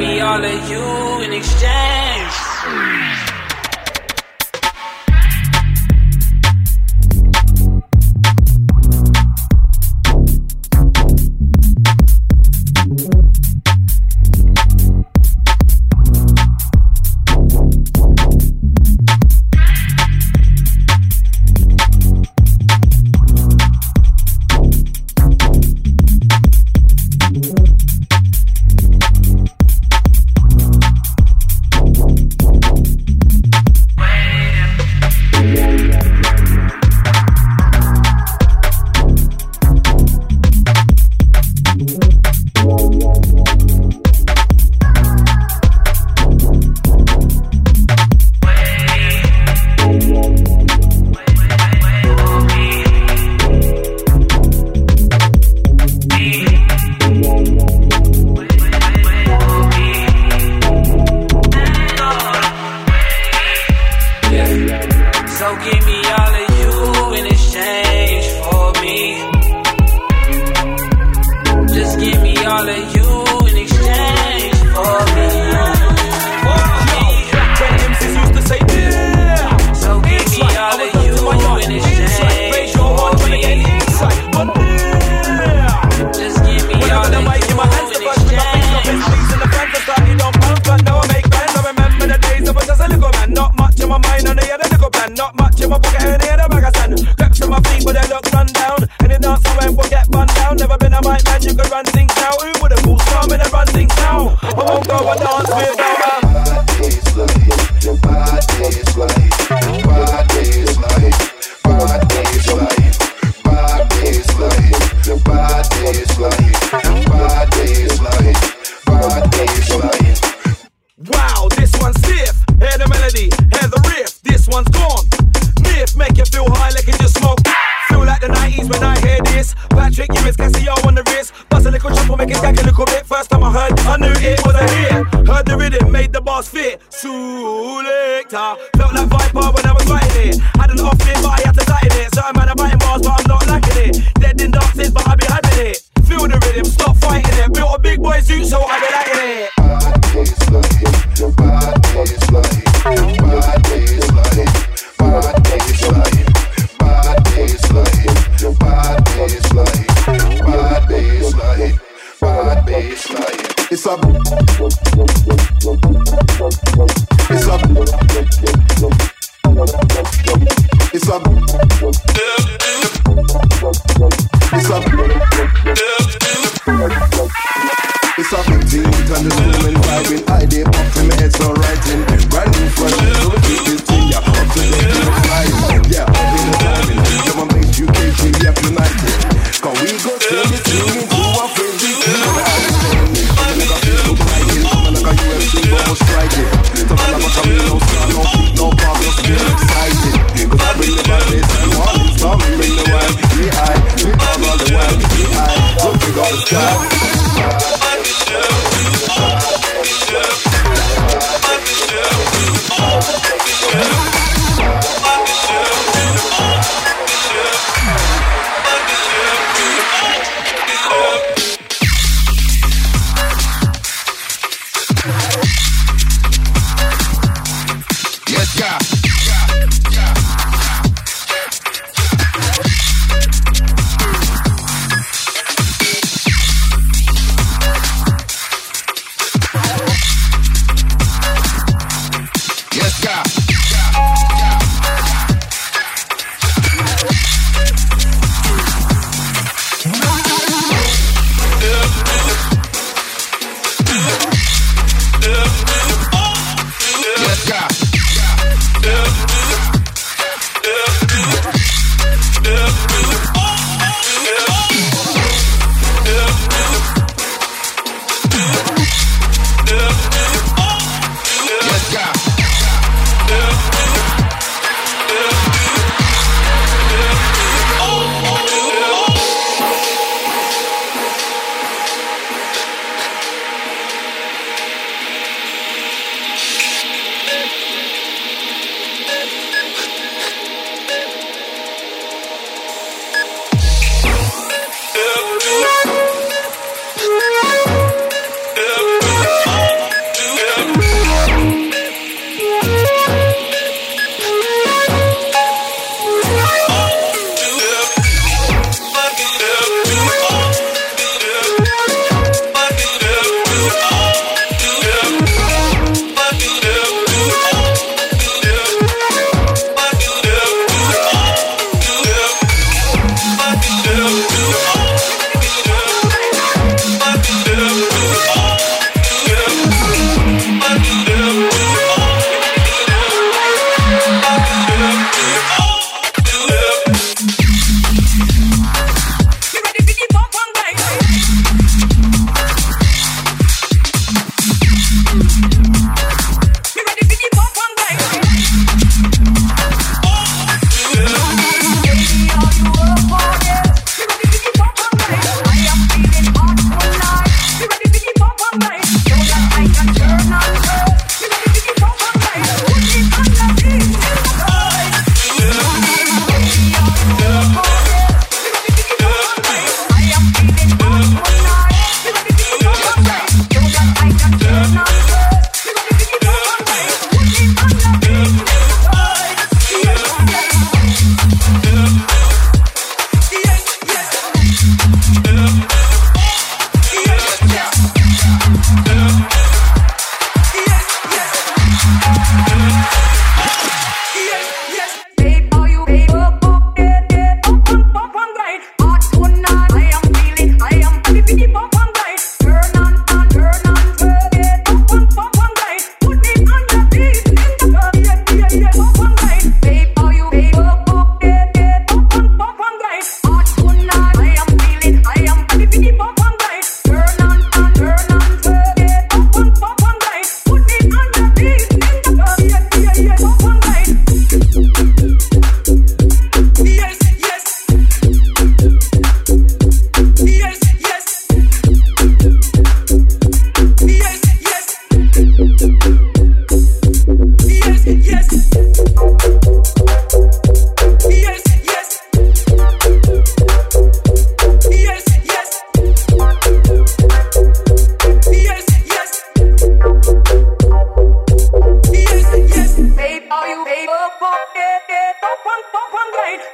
me all of you in exchange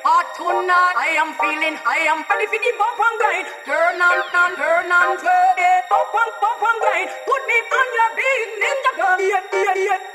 Hot tonight, I am feeling high. I'm funny, figgy, bump and grind. Turn on, on, turn on, turn it. Bump, bump, bump and grind. Put me on your big ninja girl. Yeah, yeah, yeah.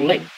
neglect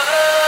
Oh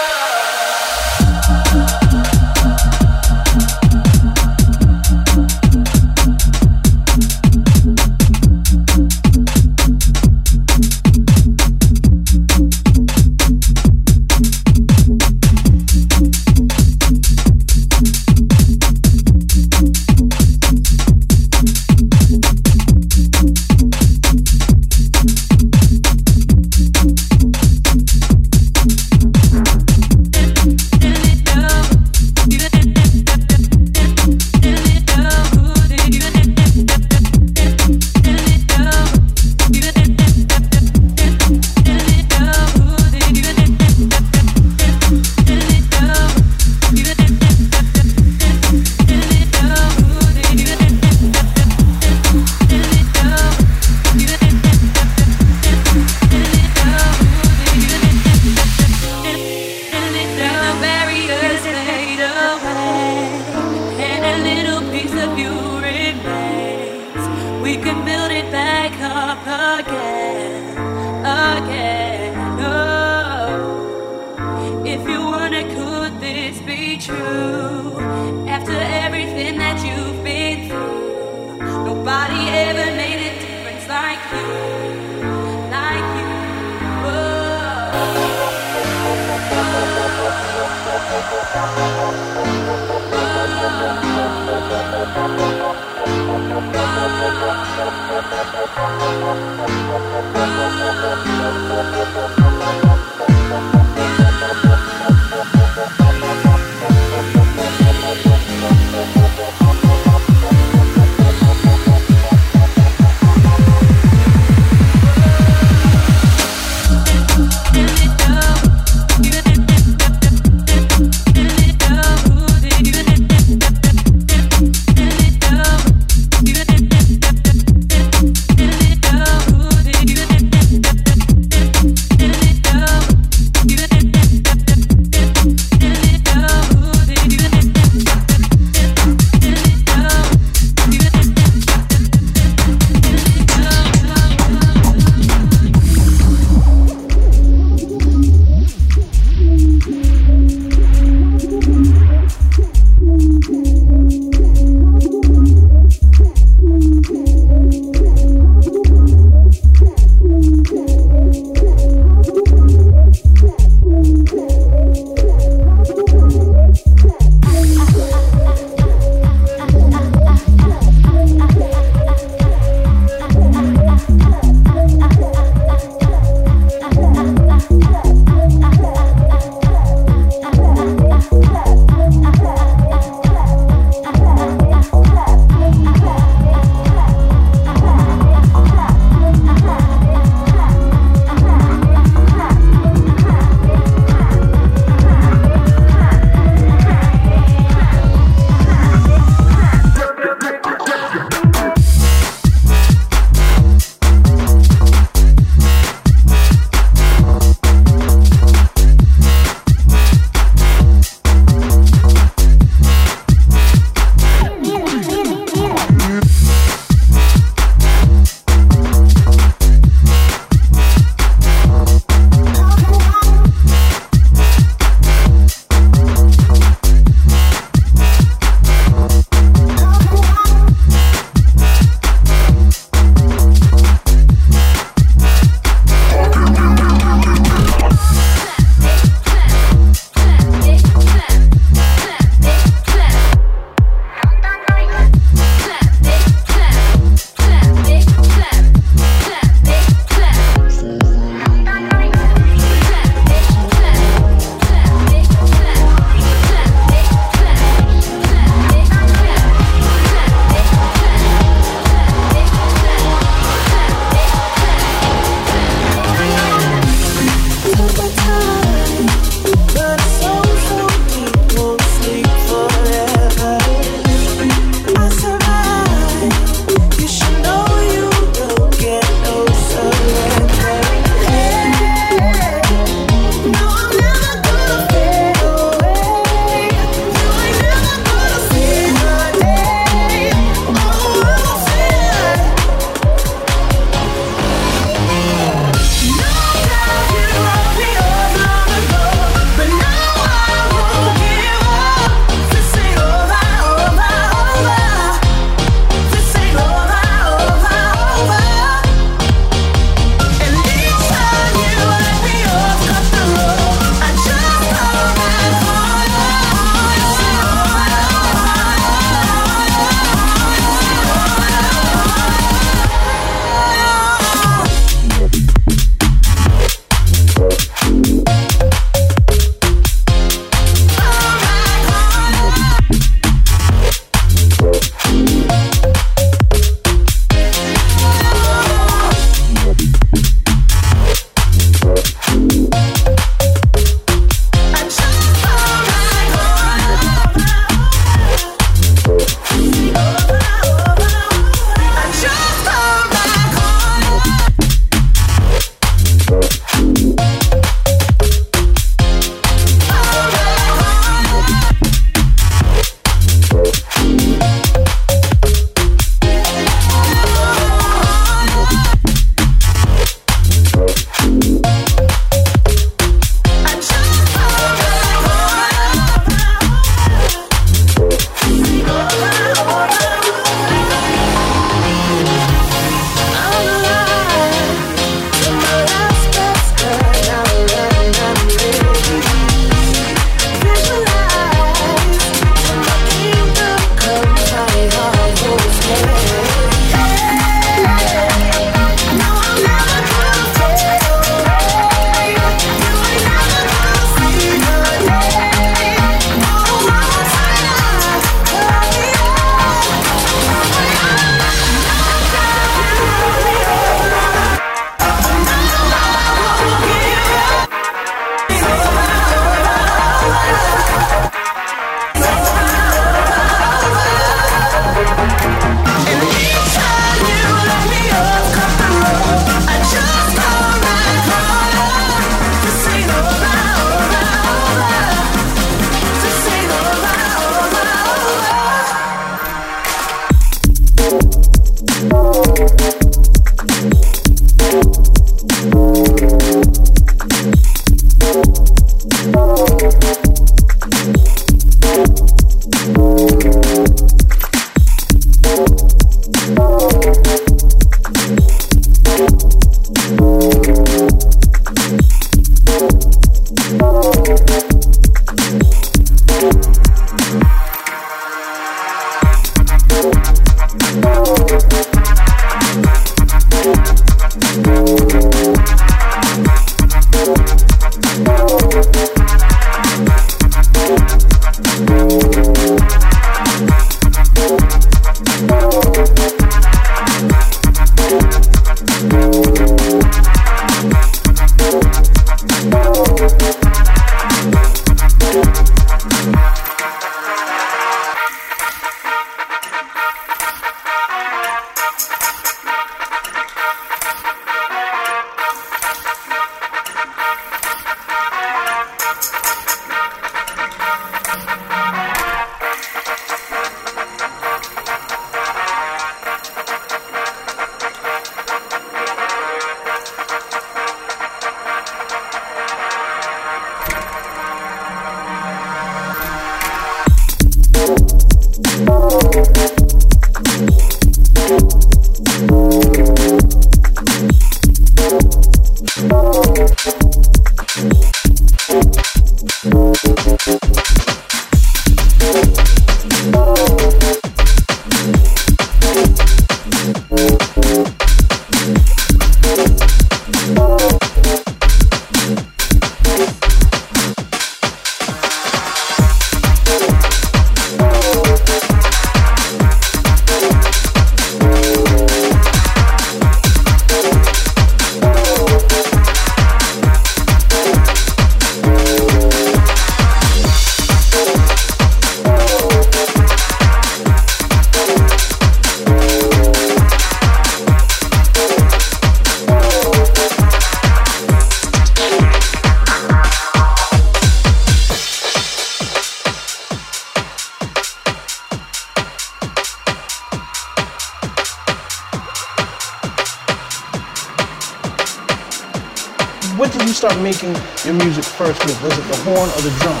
Was the horn or the drum?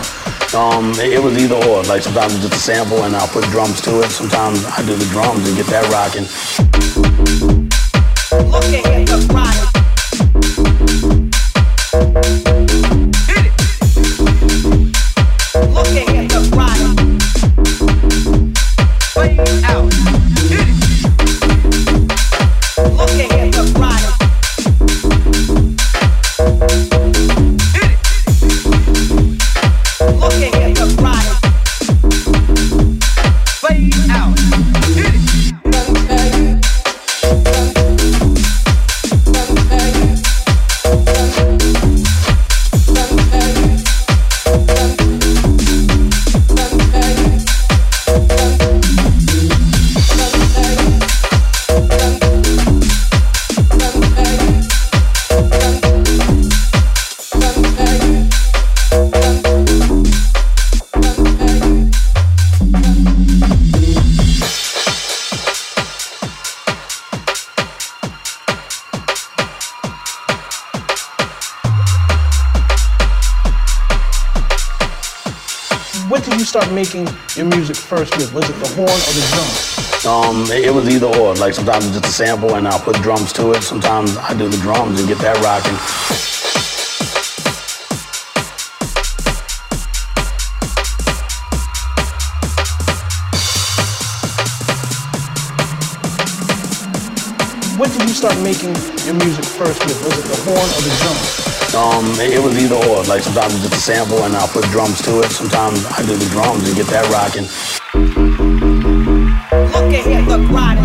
Um, it, was either or. Like sometimes it's just a sample and I'll put drums to it. Sometimes I do the drums and get that rocking. Look at him, Look first with? Was it the horn or the drum? Um, it was either or. Like sometimes it's just a sample and I'll put drums to it. Sometimes I do the drums and get that rocking. When did you start making your music first with? Was it the horn or the drum? Um, it, was either or. Like sometimes it's just a sample and I'll put drums to it. Sometimes I do the drums and get that rocking. At him, the Hit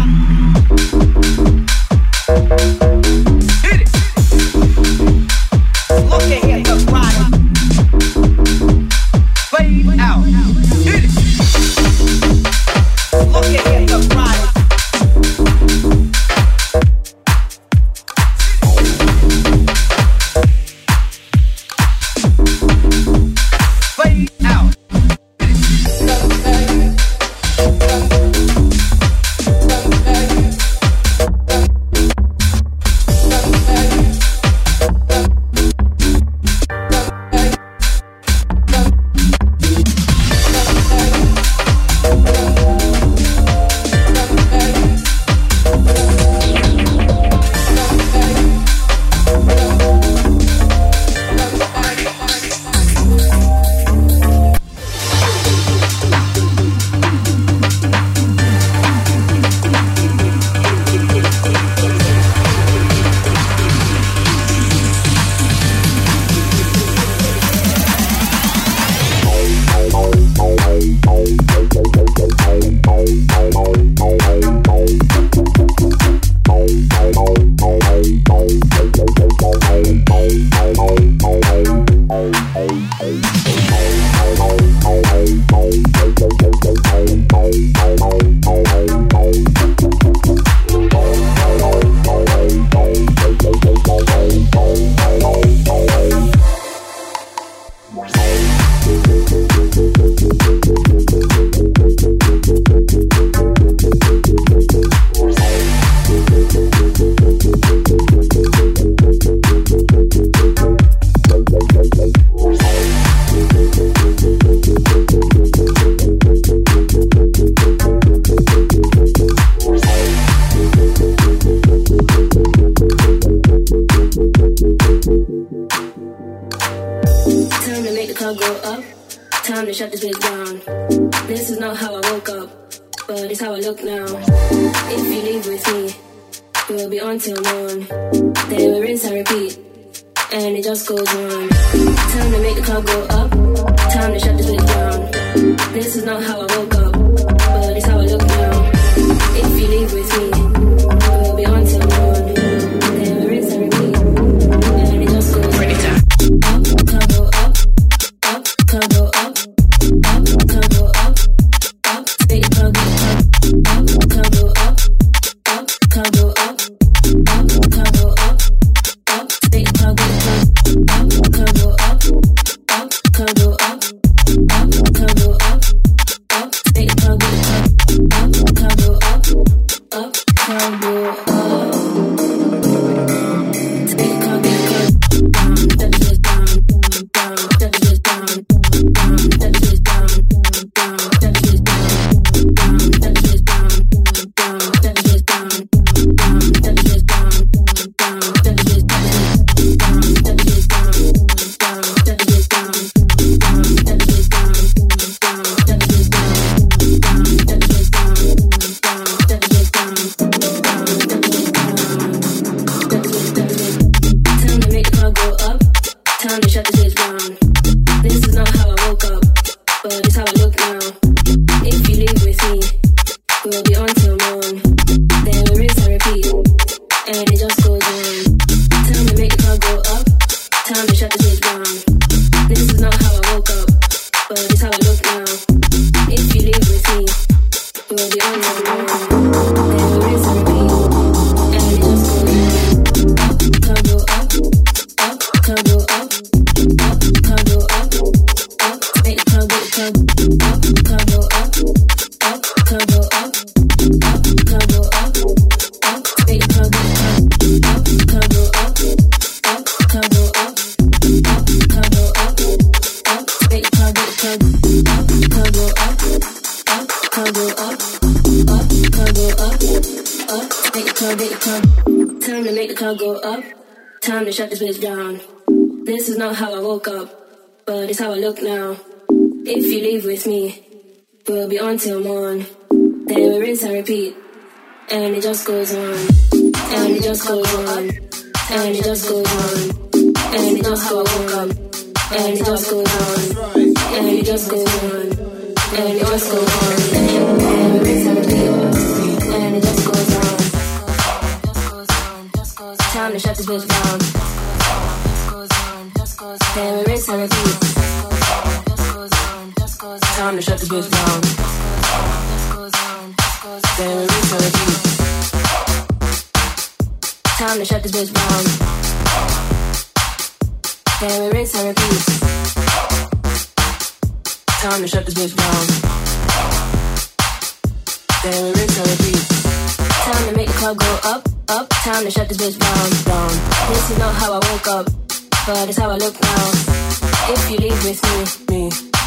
on till morn. Then we rinse and repeat. And it just goes on. And it just goes on. And it just goes on. And it just goes on. And it just goes on. And it just goes on. And it just goes on. And we rinse and repeat. And it just goes on. Time to shut this bitch down. Then we rinse and repeat. Time to shut the bitch down. Then we reach on the beat. Time to shut the bitch down. Then we rinse and repeat. Time to shut this bitch down. Then we rinse and repeat. Time to make the club go up, up. Time to shut this bitch down, down. This is not how I woke up, but it's how I look now. If you leave with me, me.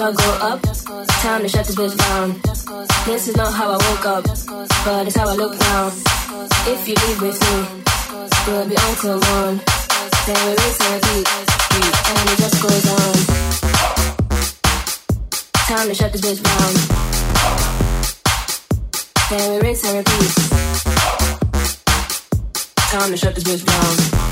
Can't go up. Time to shut this bitch down. This is not how I woke up, but it's how I look now. If you leave with me, we'll be on till dawn. Then we rinse our feet, and it just goes on. Time to shut this bitch down. Then we rinse and repeat. Time to shut this bitch down.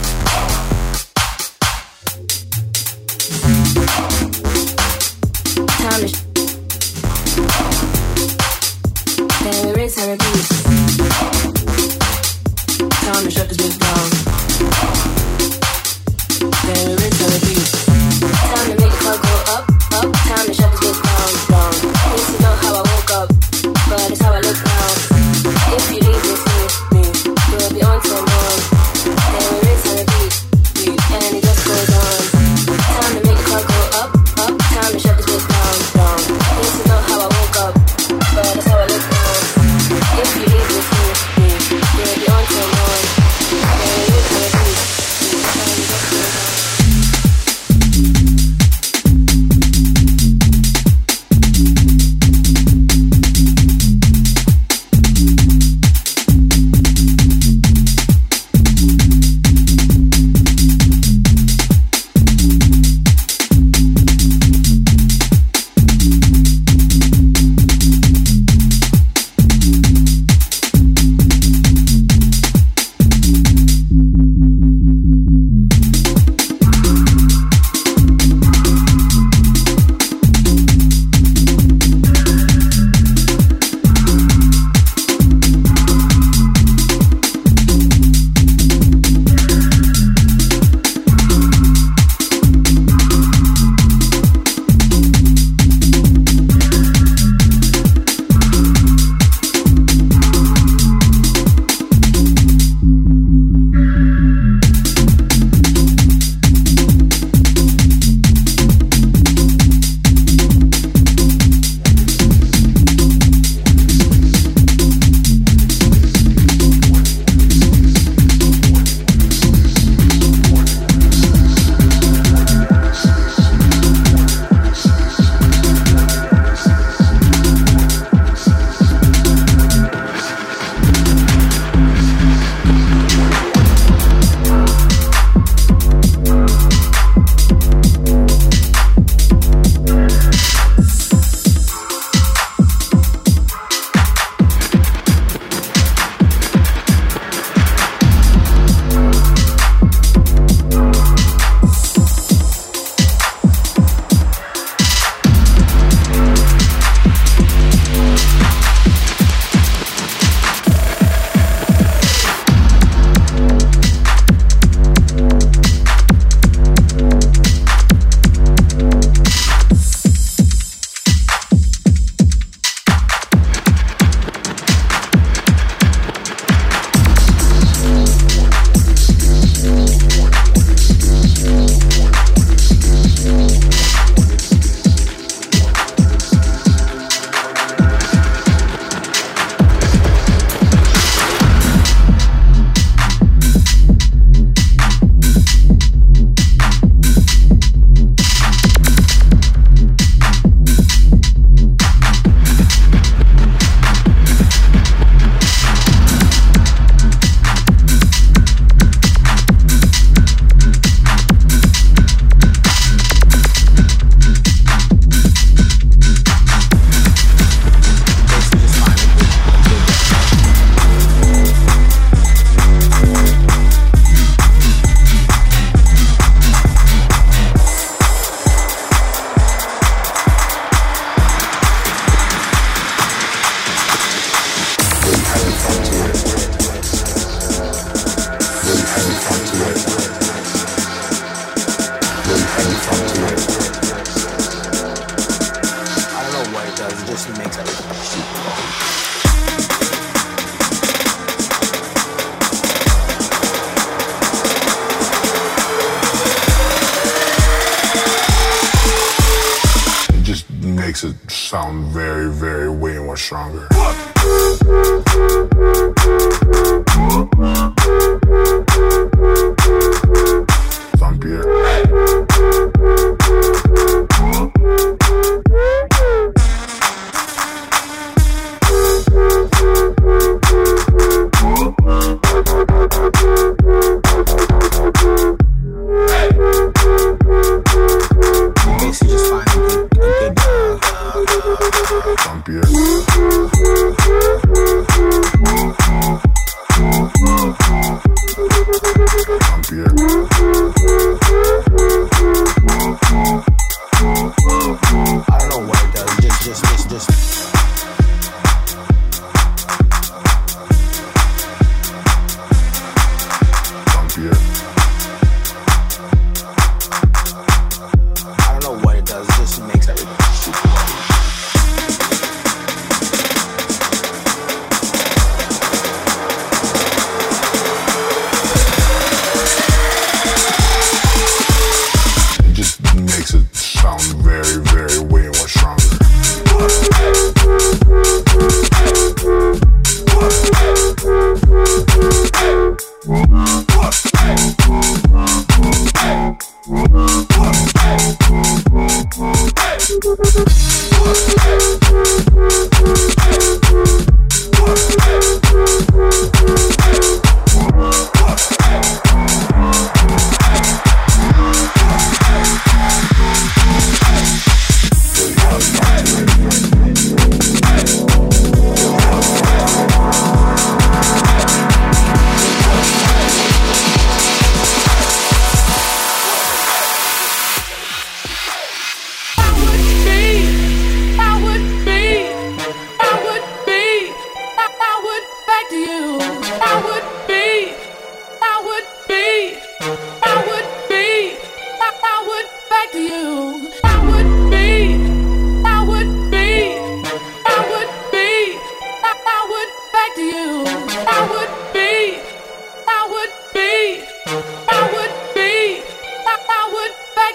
makes it sound very, very way more stronger. What?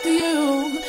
you.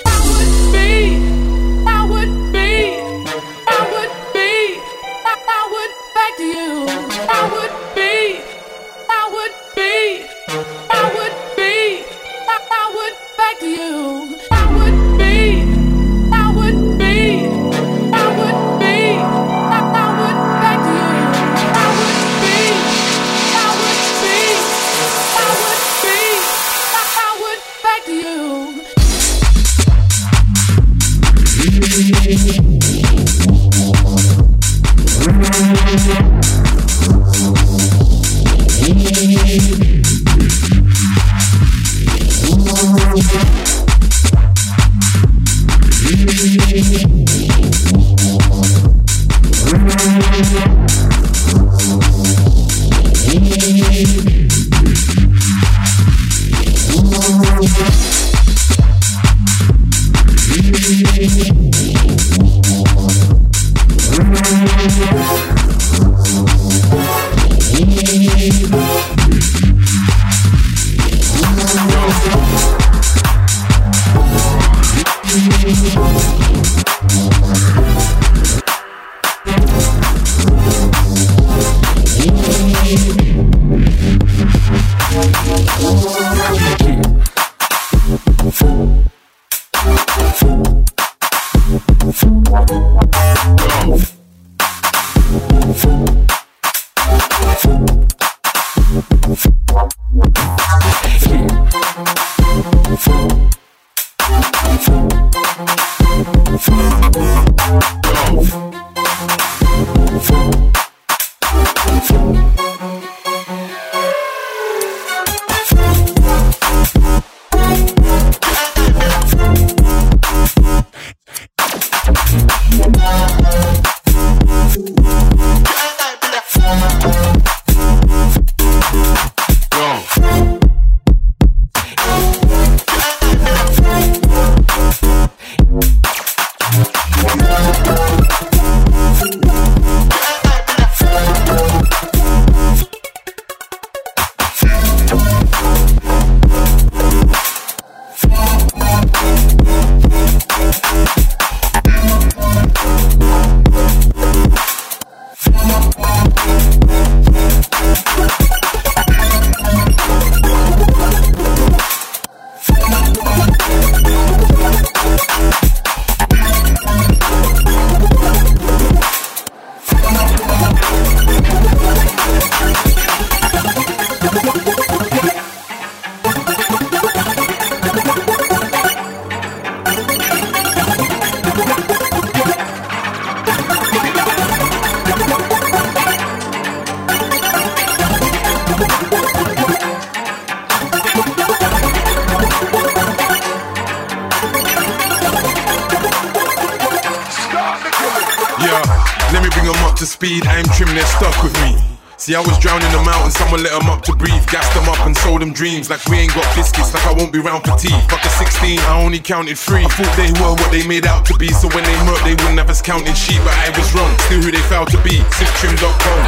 Dreams like we ain't got biscuits, like I won't be round for tea. Fuck a 16, I only counted three. I thought they were what they made out to be, so when they murked, they wouldn't have us counting sheep, but I was wrong. Still who they found to be, sifttrim.com.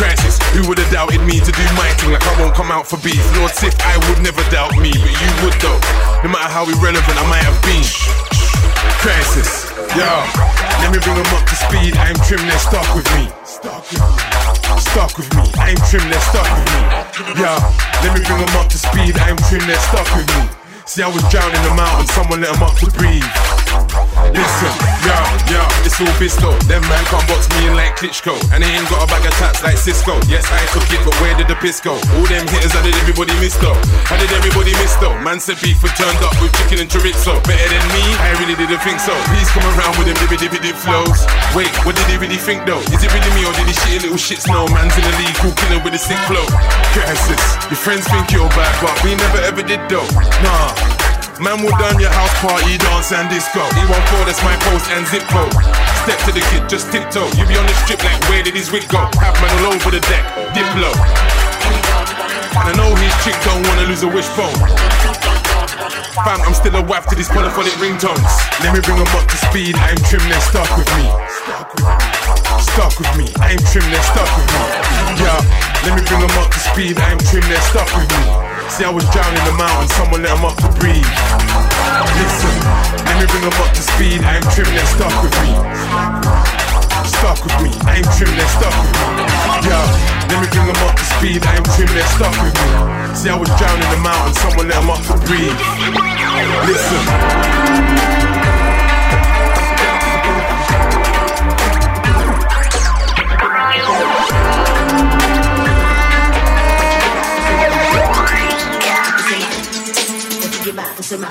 Crisis, who would have doubted me to do my thing like I won't come out for beef? Lord Sif, I would never doubt me, but you would though. No matter how irrelevant I might have been. Crisis, yo, let me bring them up to speed. I'm trim, they're stuck with me. Stuck with me, I'm trim, they're stuck with me. Yeah, let me bring them up to speed. I'm trim, they're stuck with me. See, I was drowning them out and someone let them up to breathe. Listen, yo, yo, it's all Bisto. Them man can't box me in like Klitschko. And they ain't got a bag of tats like Cisco. Yes, I took it, but where did the piss go? All them hitters, how did everybody miss though? How did everybody miss though? Man said beef was turned up with chicken and chorizo. Better than me? I really didn't think so. Please come around with them dibby dibby dip flows. Wait, what did he really think though? Is it really me or did he shit a little shit snow? Man's in the league, who killing with a sick flow. Crisis, your friends think you're bad, but we never ever did though. Nah. Man will done your house party, dance and disco. E14, that's my post and zip code. Step to the kid, just tiptoe. You be on the strip like, where did his wig go? Have man all over the deck, diplo. And I know his chick don't wanna lose a wishbone. Fam, I'm still a wife to these polyphonic ringtones. Let me bring them up to speed. I'm trim, they're stuck with me. Stuck with me. I'm trim, they're stuck with me. Yeah, let me bring them up to speed. I'm trim, they're stuck with me. See, I was drowning in the mountain, someone let him up to breathe. Listen, let me bring him up to speed. I ain't trimming that stuff with me. Stuck with me, I ain't trimming that stuff with me. Yeah, let me bring him up to speed. I ain't trimming that stuff with me. See, I was drowning in the mountain, someone let him up to breathe. Listen. Thank you. Kusama, Kusama.